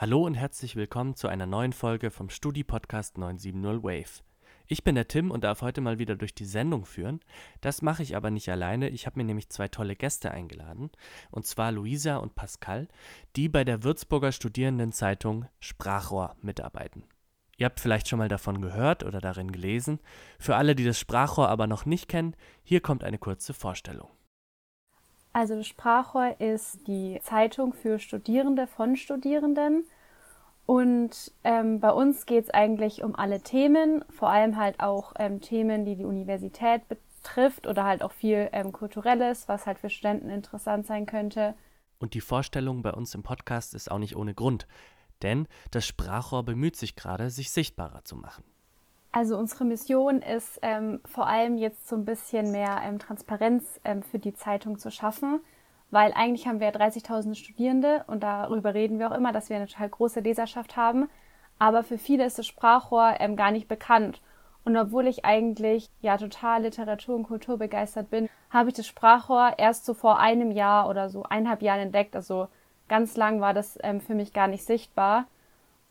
Hallo und herzlich willkommen zu einer neuen Folge vom Studi-Podcast 970 Wave. Ich bin der Tim und darf heute mal wieder durch die Sendung führen. Das mache ich aber nicht alleine. Ich habe mir nämlich zwei tolle Gäste eingeladen. Und zwar Luisa und Pascal, die bei der Würzburger Studierendenzeitung Sprachrohr mitarbeiten. Ihr habt vielleicht schon mal davon gehört oder darin gelesen. Für alle, die das Sprachrohr aber noch nicht kennen, hier kommt eine kurze Vorstellung. Also das Sprachrohr ist die Zeitung für Studierende von Studierenden. Und ähm, bei uns geht es eigentlich um alle Themen, vor allem halt auch ähm, Themen, die die Universität betrifft oder halt auch viel ähm, Kulturelles, was halt für Studenten interessant sein könnte. Und die Vorstellung bei uns im Podcast ist auch nicht ohne Grund, denn das Sprachrohr bemüht sich gerade, sich sichtbarer zu machen. Also unsere Mission ist ähm, vor allem jetzt so ein bisschen mehr ähm, Transparenz ähm, für die Zeitung zu schaffen, weil eigentlich haben wir 30.000 Studierende und darüber reden wir auch immer, dass wir eine total große Leserschaft haben, aber für viele ist das Sprachrohr ähm, gar nicht bekannt. Und obwohl ich eigentlich ja total Literatur und Kultur begeistert bin, habe ich das Sprachrohr erst so vor einem Jahr oder so eineinhalb Jahren entdeckt. Also ganz lang war das ähm, für mich gar nicht sichtbar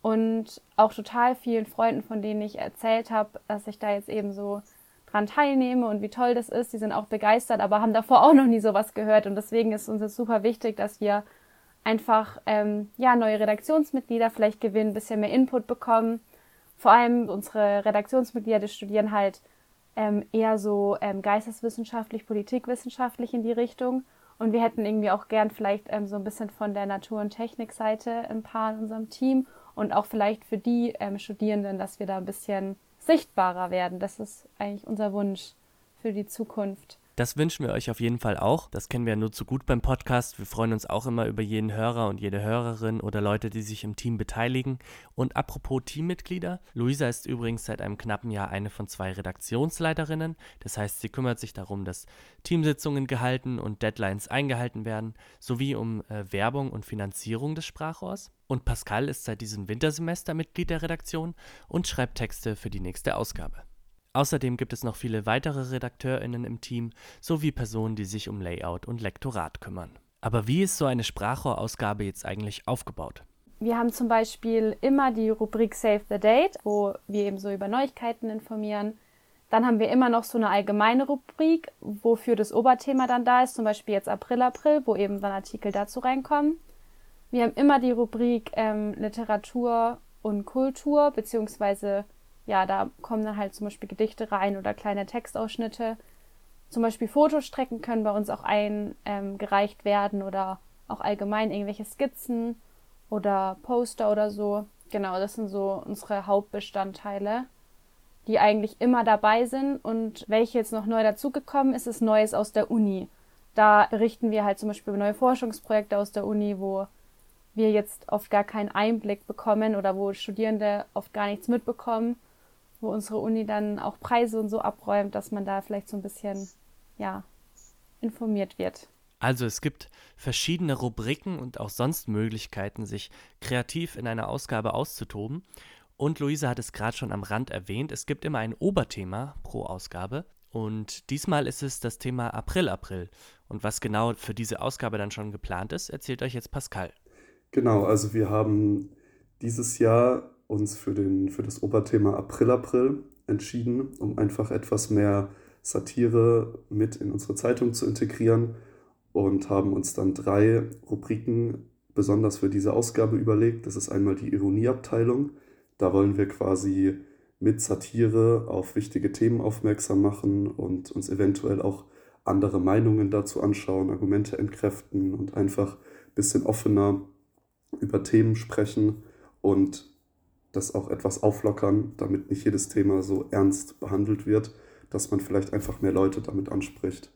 und auch total vielen Freunden, von denen ich erzählt habe, dass ich da jetzt eben so dran teilnehme und wie toll das ist. Die sind auch begeistert, aber haben davor auch noch nie sowas gehört. Und deswegen ist uns jetzt super wichtig, dass wir einfach ähm, ja neue Redaktionsmitglieder vielleicht gewinnen, ein bisschen mehr Input bekommen. Vor allem unsere Redaktionsmitglieder, die studieren halt ähm, eher so ähm, geisteswissenschaftlich, politikwissenschaftlich in die Richtung. Und wir hätten irgendwie auch gern vielleicht ähm, so ein bisschen von der Natur- und Technikseite ein paar in unserem Team und auch vielleicht für die ähm, Studierenden, dass wir da ein bisschen sichtbarer werden. Das ist eigentlich unser Wunsch für die Zukunft. Das wünschen wir euch auf jeden Fall auch. Das kennen wir ja nur zu gut beim Podcast. Wir freuen uns auch immer über jeden Hörer und jede Hörerin oder Leute, die sich im Team beteiligen. Und apropos Teammitglieder, Luisa ist übrigens seit einem knappen Jahr eine von zwei Redaktionsleiterinnen. Das heißt, sie kümmert sich darum, dass Teamsitzungen gehalten und Deadlines eingehalten werden, sowie um äh, Werbung und Finanzierung des Sprachrohrs. Und Pascal ist seit diesem Wintersemester Mitglied der Redaktion und schreibt Texte für die nächste Ausgabe. Außerdem gibt es noch viele weitere RedakteurInnen im Team sowie Personen, die sich um Layout und Lektorat kümmern. Aber wie ist so eine Sprachrohrausgabe jetzt eigentlich aufgebaut? Wir haben zum Beispiel immer die Rubrik Save the Date, wo wir eben so über Neuigkeiten informieren. Dann haben wir immer noch so eine allgemeine Rubrik, wofür das Oberthema dann da ist, zum Beispiel jetzt April, April, wo eben dann Artikel dazu reinkommen. Wir haben immer die Rubrik ähm, Literatur und Kultur, beziehungsweise ja, da kommen dann halt zum Beispiel Gedichte rein oder kleine Textausschnitte. Zum Beispiel Fotostrecken können bei uns auch eingereicht ähm, werden oder auch allgemein irgendwelche Skizzen oder Poster oder so. Genau, das sind so unsere Hauptbestandteile, die eigentlich immer dabei sind. Und welche jetzt noch neu dazugekommen ist, ist Neues aus der Uni. Da berichten wir halt zum Beispiel über neue Forschungsprojekte aus der Uni, wo wir jetzt oft gar keinen Einblick bekommen oder wo Studierende oft gar nichts mitbekommen wo unsere Uni dann auch Preise und so abräumt, dass man da vielleicht so ein bisschen, ja, informiert wird. Also es gibt verschiedene Rubriken und auch sonst Möglichkeiten, sich kreativ in einer Ausgabe auszutoben. Und Luisa hat es gerade schon am Rand erwähnt, es gibt immer ein Oberthema pro Ausgabe. Und diesmal ist es das Thema April-April. Und was genau für diese Ausgabe dann schon geplant ist, erzählt euch jetzt Pascal. Genau, also wir haben dieses Jahr uns für, den, für das Oberthema April-April entschieden, um einfach etwas mehr Satire mit in unsere Zeitung zu integrieren und haben uns dann drei Rubriken besonders für diese Ausgabe überlegt. Das ist einmal die Ironieabteilung. Da wollen wir quasi mit Satire auf wichtige Themen aufmerksam machen und uns eventuell auch andere Meinungen dazu anschauen, Argumente entkräften und einfach ein bisschen offener über Themen sprechen und das auch etwas auflockern, damit nicht jedes Thema so ernst behandelt wird, dass man vielleicht einfach mehr Leute damit anspricht.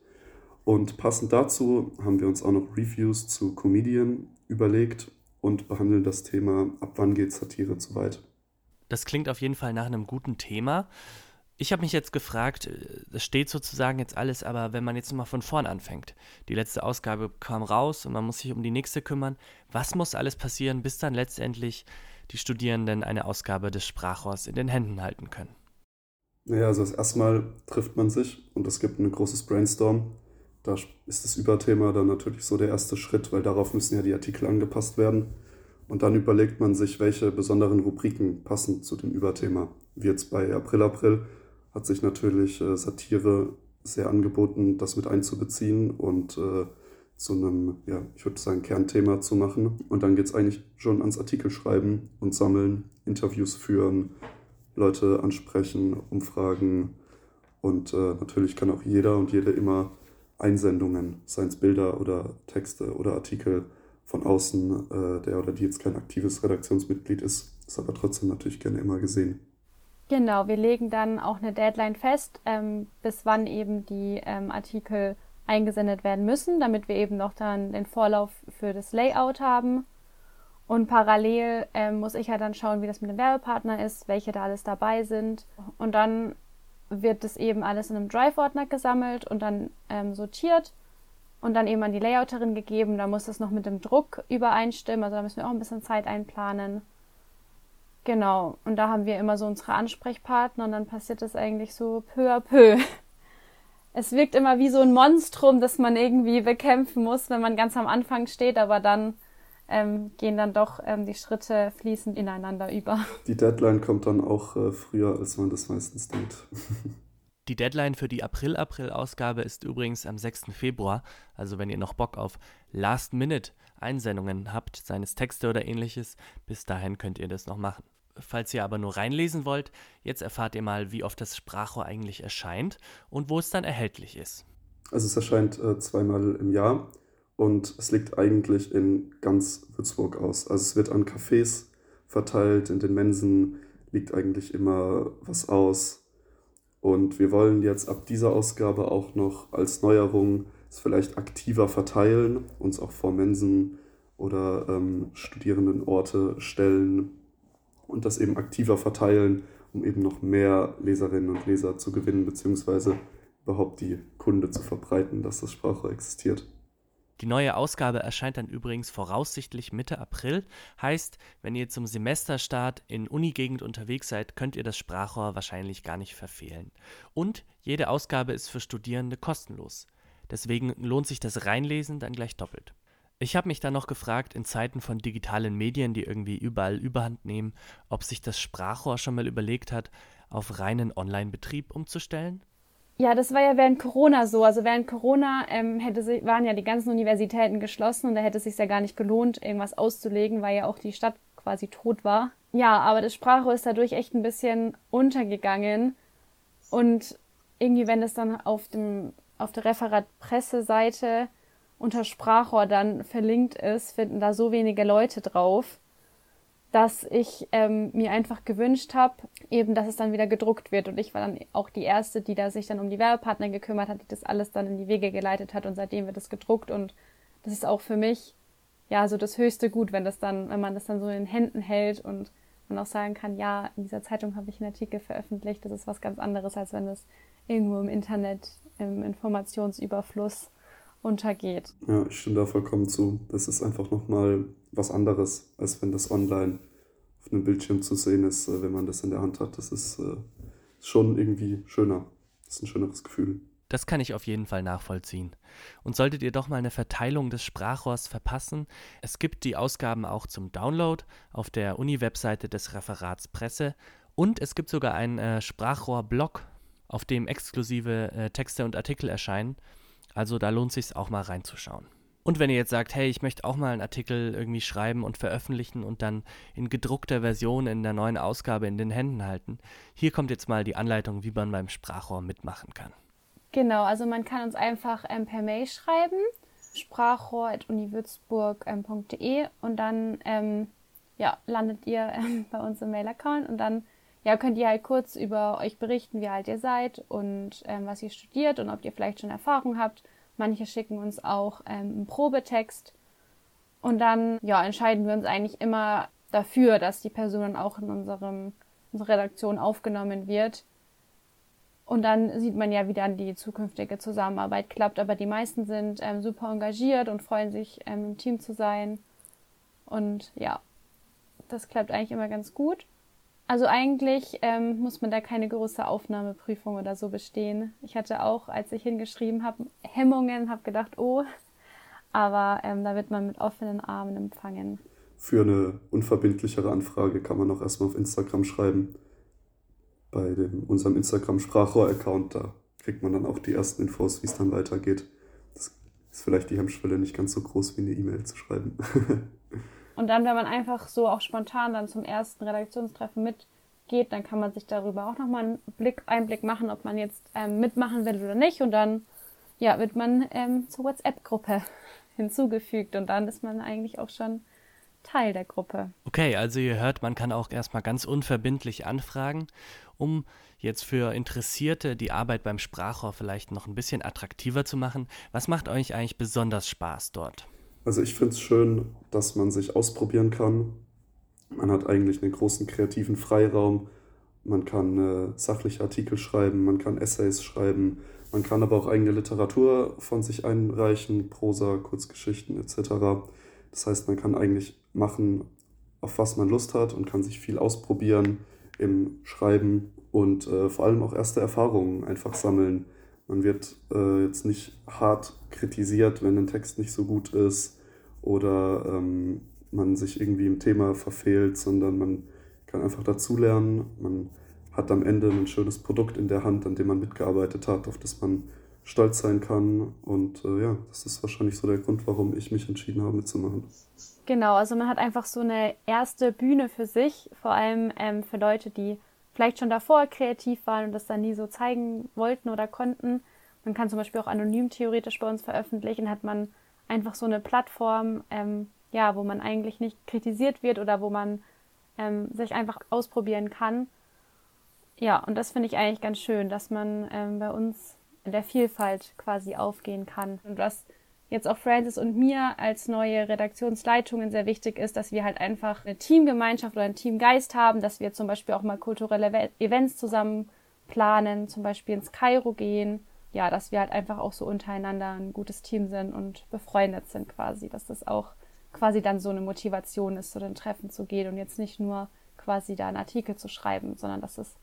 Und passend dazu haben wir uns auch noch Reviews zu Comedian überlegt und behandeln das Thema, ab wann geht Satire zu weit. Das klingt auf jeden Fall nach einem guten Thema. Ich habe mich jetzt gefragt, es steht sozusagen jetzt alles, aber wenn man jetzt mal von vorn anfängt, die letzte Ausgabe kam raus und man muss sich um die nächste kümmern, was muss alles passieren, bis dann letztendlich die Studierenden eine Ausgabe des Sprachrohrs in den Händen halten können? Naja, also das erste Mal trifft man sich und es gibt ein großes Brainstorm. Da ist das Überthema dann natürlich so der erste Schritt, weil darauf müssen ja die Artikel angepasst werden. Und dann überlegt man sich, welche besonderen Rubriken passen zu dem Überthema. Wie jetzt bei April April hat sich natürlich äh, Satire sehr angeboten, das mit einzubeziehen und äh, zu einem, ja, ich würde sagen, Kernthema zu machen. Und dann geht es eigentlich schon ans Artikel schreiben und sammeln, Interviews führen, Leute ansprechen, Umfragen. Und äh, natürlich kann auch jeder und jede immer Einsendungen, seien es Bilder oder Texte oder Artikel von außen, äh, der oder die jetzt kein aktives Redaktionsmitglied ist, ist aber trotzdem natürlich gerne immer gesehen. Genau, wir legen dann auch eine Deadline fest, ähm, bis wann eben die ähm, Artikel eingesendet werden müssen, damit wir eben noch dann den Vorlauf für das Layout haben. Und parallel ähm, muss ich ja dann schauen, wie das mit dem Werbepartner ist, welche da alles dabei sind. Und dann wird das eben alles in einem Drive-Ordner gesammelt und dann ähm, sortiert und dann eben an die Layouterin gegeben. Da muss das noch mit dem Druck übereinstimmen, also da müssen wir auch ein bisschen Zeit einplanen. Genau, und da haben wir immer so unsere Ansprechpartner und dann passiert das eigentlich so peu à peu es wirkt immer wie so ein Monstrum, das man irgendwie bekämpfen muss, wenn man ganz am Anfang steht, aber dann ähm, gehen dann doch ähm, die Schritte fließend ineinander über. Die Deadline kommt dann auch äh, früher, als man das meistens denkt. Die Deadline für die April-April-Ausgabe ist übrigens am 6. Februar. Also wenn ihr noch Bock auf Last-Minute-Einsendungen habt, seines Texte oder ähnliches, bis dahin könnt ihr das noch machen. Falls ihr aber nur reinlesen wollt, jetzt erfahrt ihr mal, wie oft das Sprachrohr eigentlich erscheint und wo es dann erhältlich ist. Also es erscheint äh, zweimal im Jahr und es liegt eigentlich in ganz Würzburg aus. Also es wird an Cafés verteilt, in den Mensen liegt eigentlich immer was aus. Und wir wollen jetzt ab dieser Ausgabe auch noch als Neuerung es vielleicht aktiver verteilen, uns auch vor Mensen oder ähm, Studierendenorte stellen und das eben aktiver verteilen, um eben noch mehr Leserinnen und Leser zu gewinnen, beziehungsweise überhaupt die Kunde zu verbreiten, dass das Sprachrohr existiert. Die neue Ausgabe erscheint dann übrigens voraussichtlich Mitte April. Heißt, wenn ihr zum Semesterstart in Unigegend unterwegs seid, könnt ihr das Sprachrohr wahrscheinlich gar nicht verfehlen. Und jede Ausgabe ist für Studierende kostenlos. Deswegen lohnt sich das Reinlesen dann gleich doppelt. Ich habe mich dann noch gefragt, in Zeiten von digitalen Medien, die irgendwie überall Überhand nehmen, ob sich das Sprachrohr schon mal überlegt hat, auf reinen Online-Betrieb umzustellen? Ja, das war ja während Corona so. Also während Corona ähm, hätte sich, waren ja die ganzen Universitäten geschlossen und da hätte es sich ja gar nicht gelohnt, irgendwas auszulegen, weil ja auch die Stadt quasi tot war. Ja, aber das Sprachrohr ist dadurch echt ein bisschen untergegangen. Und irgendwie, wenn es dann auf dem auf der Referat-Presseseite unter Sprachrohr dann verlinkt ist, finden da so wenige Leute drauf, dass ich ähm, mir einfach gewünscht habe, eben, dass es dann wieder gedruckt wird. Und ich war dann auch die Erste, die da sich dann um die Werbepartner gekümmert hat, die das alles dann in die Wege geleitet hat. Und seitdem wird es gedruckt. Und das ist auch für mich ja so das höchste Gut, wenn das dann, wenn man das dann so in den Händen hält und man auch sagen kann, ja, in dieser Zeitung habe ich einen Artikel veröffentlicht, das ist was ganz anderes, als wenn es irgendwo im Internet im Informationsüberfluss untergeht. Ja, ich stimme da vollkommen zu. Das ist einfach nochmal was anderes, als wenn das online auf einem Bildschirm zu sehen ist, äh, wenn man das in der Hand hat. Das ist äh, schon irgendwie schöner. Das ist ein schöneres Gefühl. Das kann ich auf jeden Fall nachvollziehen. Und solltet ihr doch mal eine Verteilung des Sprachrohrs verpassen, es gibt die Ausgaben auch zum Download auf der Uni-Webseite des Referats Presse und es gibt sogar einen äh, Sprachrohr-Blog, auf dem exklusive äh, Texte und Artikel erscheinen. Also da lohnt sich auch mal reinzuschauen. Und wenn ihr jetzt sagt, hey, ich möchte auch mal einen Artikel irgendwie schreiben und veröffentlichen und dann in gedruckter Version in der neuen Ausgabe in den Händen halten, hier kommt jetzt mal die Anleitung, wie man beim Sprachrohr mitmachen kann. Genau, also man kann uns einfach ähm, per Mail schreiben, sprachrohr.uniwürzburg.de und dann ähm, ja, landet ihr ähm, bei uns im Mail-Account und dann ja, könnt ihr halt kurz über euch berichten, wie alt ihr seid und ähm, was ihr studiert und ob ihr vielleicht schon Erfahrung habt. Manche schicken uns auch ähm, einen Probetext. Und dann ja, entscheiden wir uns eigentlich immer dafür, dass die Person auch in unserem, unserer Redaktion aufgenommen wird. Und dann sieht man ja, wie dann die zukünftige Zusammenarbeit klappt. Aber die meisten sind ähm, super engagiert und freuen sich, ähm, im Team zu sein. Und ja, das klappt eigentlich immer ganz gut. Also eigentlich ähm, muss man da keine große Aufnahmeprüfung oder so bestehen. Ich hatte auch, als ich hingeschrieben habe, Hemmungen, habe gedacht, oh, aber ähm, da wird man mit offenen Armen empfangen. für eine unverbindlichere Anfrage kann man auch erstmal auf Instagram schreiben. Bei dem, unserem Instagram-Sprachrohr-Account, da kriegt man dann auch die ersten Infos, wie es dann weitergeht. Das ist vielleicht die Hemmschwelle nicht ganz so groß wie eine E-Mail zu schreiben. Und dann, wenn man einfach so auch spontan dann zum ersten Redaktionstreffen mitgeht, dann kann man sich darüber auch nochmal einen Blick, Einblick machen, ob man jetzt ähm, mitmachen will oder nicht. Und dann ja, wird man ähm, zur WhatsApp-Gruppe hinzugefügt und dann ist man eigentlich auch schon Teil der Gruppe. Okay, also ihr hört, man kann auch erstmal ganz unverbindlich anfragen, um jetzt für Interessierte die Arbeit beim Sprachrohr vielleicht noch ein bisschen attraktiver zu machen. Was macht euch eigentlich besonders Spaß dort? Also ich finde es schön, dass man sich ausprobieren kann. Man hat eigentlich einen großen kreativen Freiraum. Man kann äh, sachliche Artikel schreiben, man kann Essays schreiben, man kann aber auch eigene Literatur von sich einreichen, Prosa, Kurzgeschichten etc. Das heißt, man kann eigentlich machen, auf was man Lust hat und kann sich viel ausprobieren im Schreiben und äh, vor allem auch erste Erfahrungen einfach sammeln. Man wird äh, jetzt nicht hart kritisiert, wenn ein Text nicht so gut ist oder ähm, man sich irgendwie im Thema verfehlt, sondern man kann einfach dazulernen. Man hat am Ende ein schönes Produkt in der Hand, an dem man mitgearbeitet hat, auf das man stolz sein kann. Und äh, ja, das ist wahrscheinlich so der Grund, warum ich mich entschieden habe, mitzumachen. Genau, also man hat einfach so eine erste Bühne für sich, vor allem ähm, für Leute, die vielleicht schon davor kreativ waren und das dann nie so zeigen wollten oder konnten. Man kann zum Beispiel auch anonym theoretisch bei uns veröffentlichen, hat man einfach so eine Plattform, ähm, ja, wo man eigentlich nicht kritisiert wird oder wo man ähm, sich einfach ausprobieren kann. Ja, und das finde ich eigentlich ganz schön, dass man ähm, bei uns in der Vielfalt quasi aufgehen kann. Und was jetzt auch Francis und mir als neue Redaktionsleitungen sehr wichtig ist, dass wir halt einfach eine Teamgemeinschaft oder einen Teamgeist haben, dass wir zum Beispiel auch mal kulturelle Events zusammen planen, zum Beispiel ins Kairo gehen. Ja, dass wir halt einfach auch so untereinander ein gutes Team sind und befreundet sind quasi, dass das auch quasi dann so eine Motivation ist, zu den Treffen zu gehen und jetzt nicht nur quasi da einen Artikel zu schreiben, sondern dass es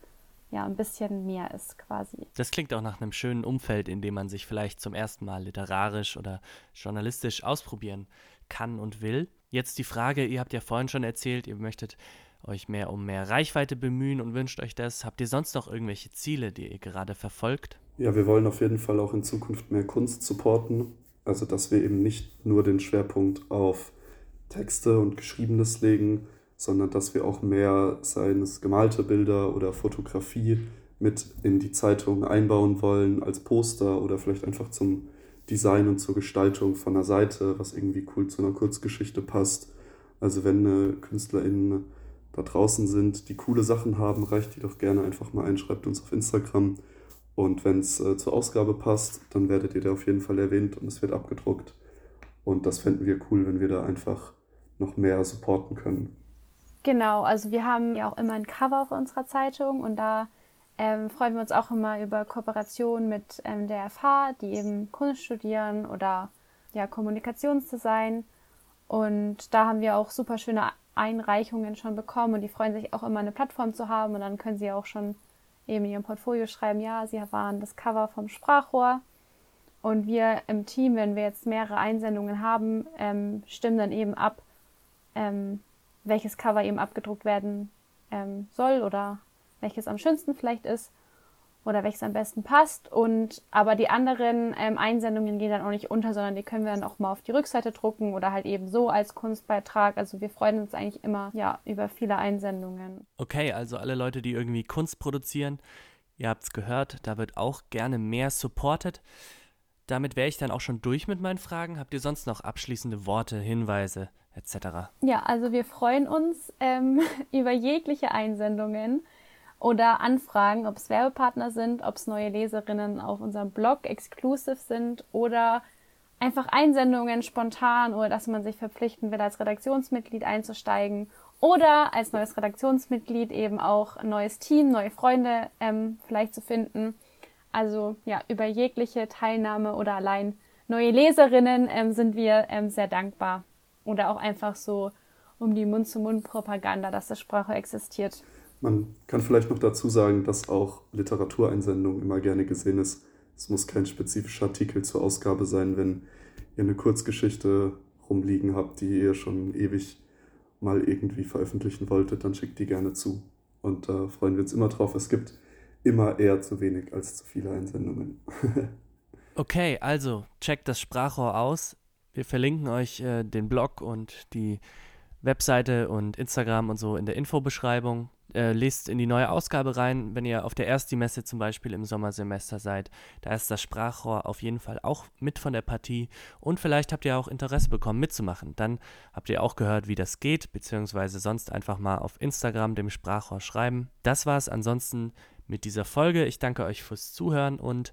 ja ein bisschen mehr ist quasi. Das klingt auch nach einem schönen Umfeld, in dem man sich vielleicht zum ersten Mal literarisch oder journalistisch ausprobieren kann und will. Jetzt die Frage, ihr habt ja vorhin schon erzählt, ihr möchtet euch mehr um mehr Reichweite bemühen und wünscht euch das. Habt ihr sonst noch irgendwelche Ziele, die ihr gerade verfolgt? Ja, wir wollen auf jeden Fall auch in Zukunft mehr Kunst supporten. Also, dass wir eben nicht nur den Schwerpunkt auf Texte und Geschriebenes legen, sondern dass wir auch mehr seines gemalte Bilder oder Fotografie mit in die Zeitung einbauen wollen als Poster oder vielleicht einfach zum Design und zur Gestaltung von einer Seite, was irgendwie cool zu einer Kurzgeschichte passt. Also wenn äh, KünstlerInnen da draußen sind, die coole Sachen haben, reicht die doch gerne einfach mal ein, schreibt uns auf Instagram. Und wenn es äh, zur Ausgabe passt, dann werdet ihr da auf jeden Fall erwähnt und es wird abgedruckt. Und das fänden wir cool, wenn wir da einfach noch mehr supporten können. Genau, also wir haben ja auch immer ein Cover auf unserer Zeitung und da ähm, freuen wir uns auch immer über Kooperationen mit ähm, der FH, die eben Kunst studieren oder ja, Kommunikationsdesign. Und da haben wir auch super schöne Einreichungen schon bekommen und die freuen sich auch immer eine Plattform zu haben und dann können sie auch schon eben in ihrem Portfolio schreiben, ja, sie waren das Cover vom Sprachrohr. Und wir im Team, wenn wir jetzt mehrere Einsendungen haben, ähm, stimmen dann eben ab, ähm, welches Cover eben abgedruckt werden ähm, soll oder welches am schönsten vielleicht ist oder welches am besten passt. Und aber die anderen ähm, Einsendungen gehen dann auch nicht unter, sondern die können wir dann auch mal auf die Rückseite drucken oder halt eben so als Kunstbeitrag. Also wir freuen uns eigentlich immer ja über viele Einsendungen. Okay, also alle Leute, die irgendwie Kunst produzieren, ihr habt es gehört, da wird auch gerne mehr supported. Damit wäre ich dann auch schon durch mit meinen Fragen. Habt ihr sonst noch abschließende Worte, Hinweise, etc. Ja, also wir freuen uns ähm, über jegliche Einsendungen oder Anfragen, ob es Werbepartner sind, ob es neue Leserinnen auf unserem Blog exclusive sind oder einfach Einsendungen spontan oder dass man sich verpflichten will, als Redaktionsmitglied einzusteigen oder als neues Redaktionsmitglied eben auch ein neues Team, neue Freunde ähm, vielleicht zu finden. Also ja, über jegliche Teilnahme oder allein neue Leserinnen ähm, sind wir ähm, sehr dankbar oder auch einfach so um die Mund-zu-Mund-Propaganda, dass das Sprache existiert. Man kann vielleicht noch dazu sagen, dass auch Literatureinsendung immer gerne gesehen ist. Es muss kein spezifischer Artikel zur Ausgabe sein, wenn ihr eine Kurzgeschichte rumliegen habt, die ihr schon ewig mal irgendwie veröffentlichen wolltet, dann schickt die gerne zu. Und da freuen wir uns immer drauf. Es gibt immer eher zu wenig als zu viele Einsendungen. okay, also checkt das Sprachrohr aus. Wir verlinken euch äh, den Blog und die Webseite und Instagram und so in der Infobeschreibung. Äh, lest in die neue Ausgabe rein, wenn ihr auf der Ersti-Messe zum Beispiel im Sommersemester seid. Da ist das Sprachrohr auf jeden Fall auch mit von der Partie und vielleicht habt ihr auch Interesse bekommen mitzumachen. Dann habt ihr auch gehört, wie das geht, beziehungsweise sonst einfach mal auf Instagram dem Sprachrohr schreiben. Das war es ansonsten mit dieser Folge. Ich danke euch fürs Zuhören und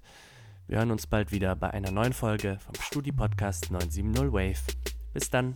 wir hören uns bald wieder bei einer neuen Folge vom Studi-Podcast 970 Wave. Bis dann.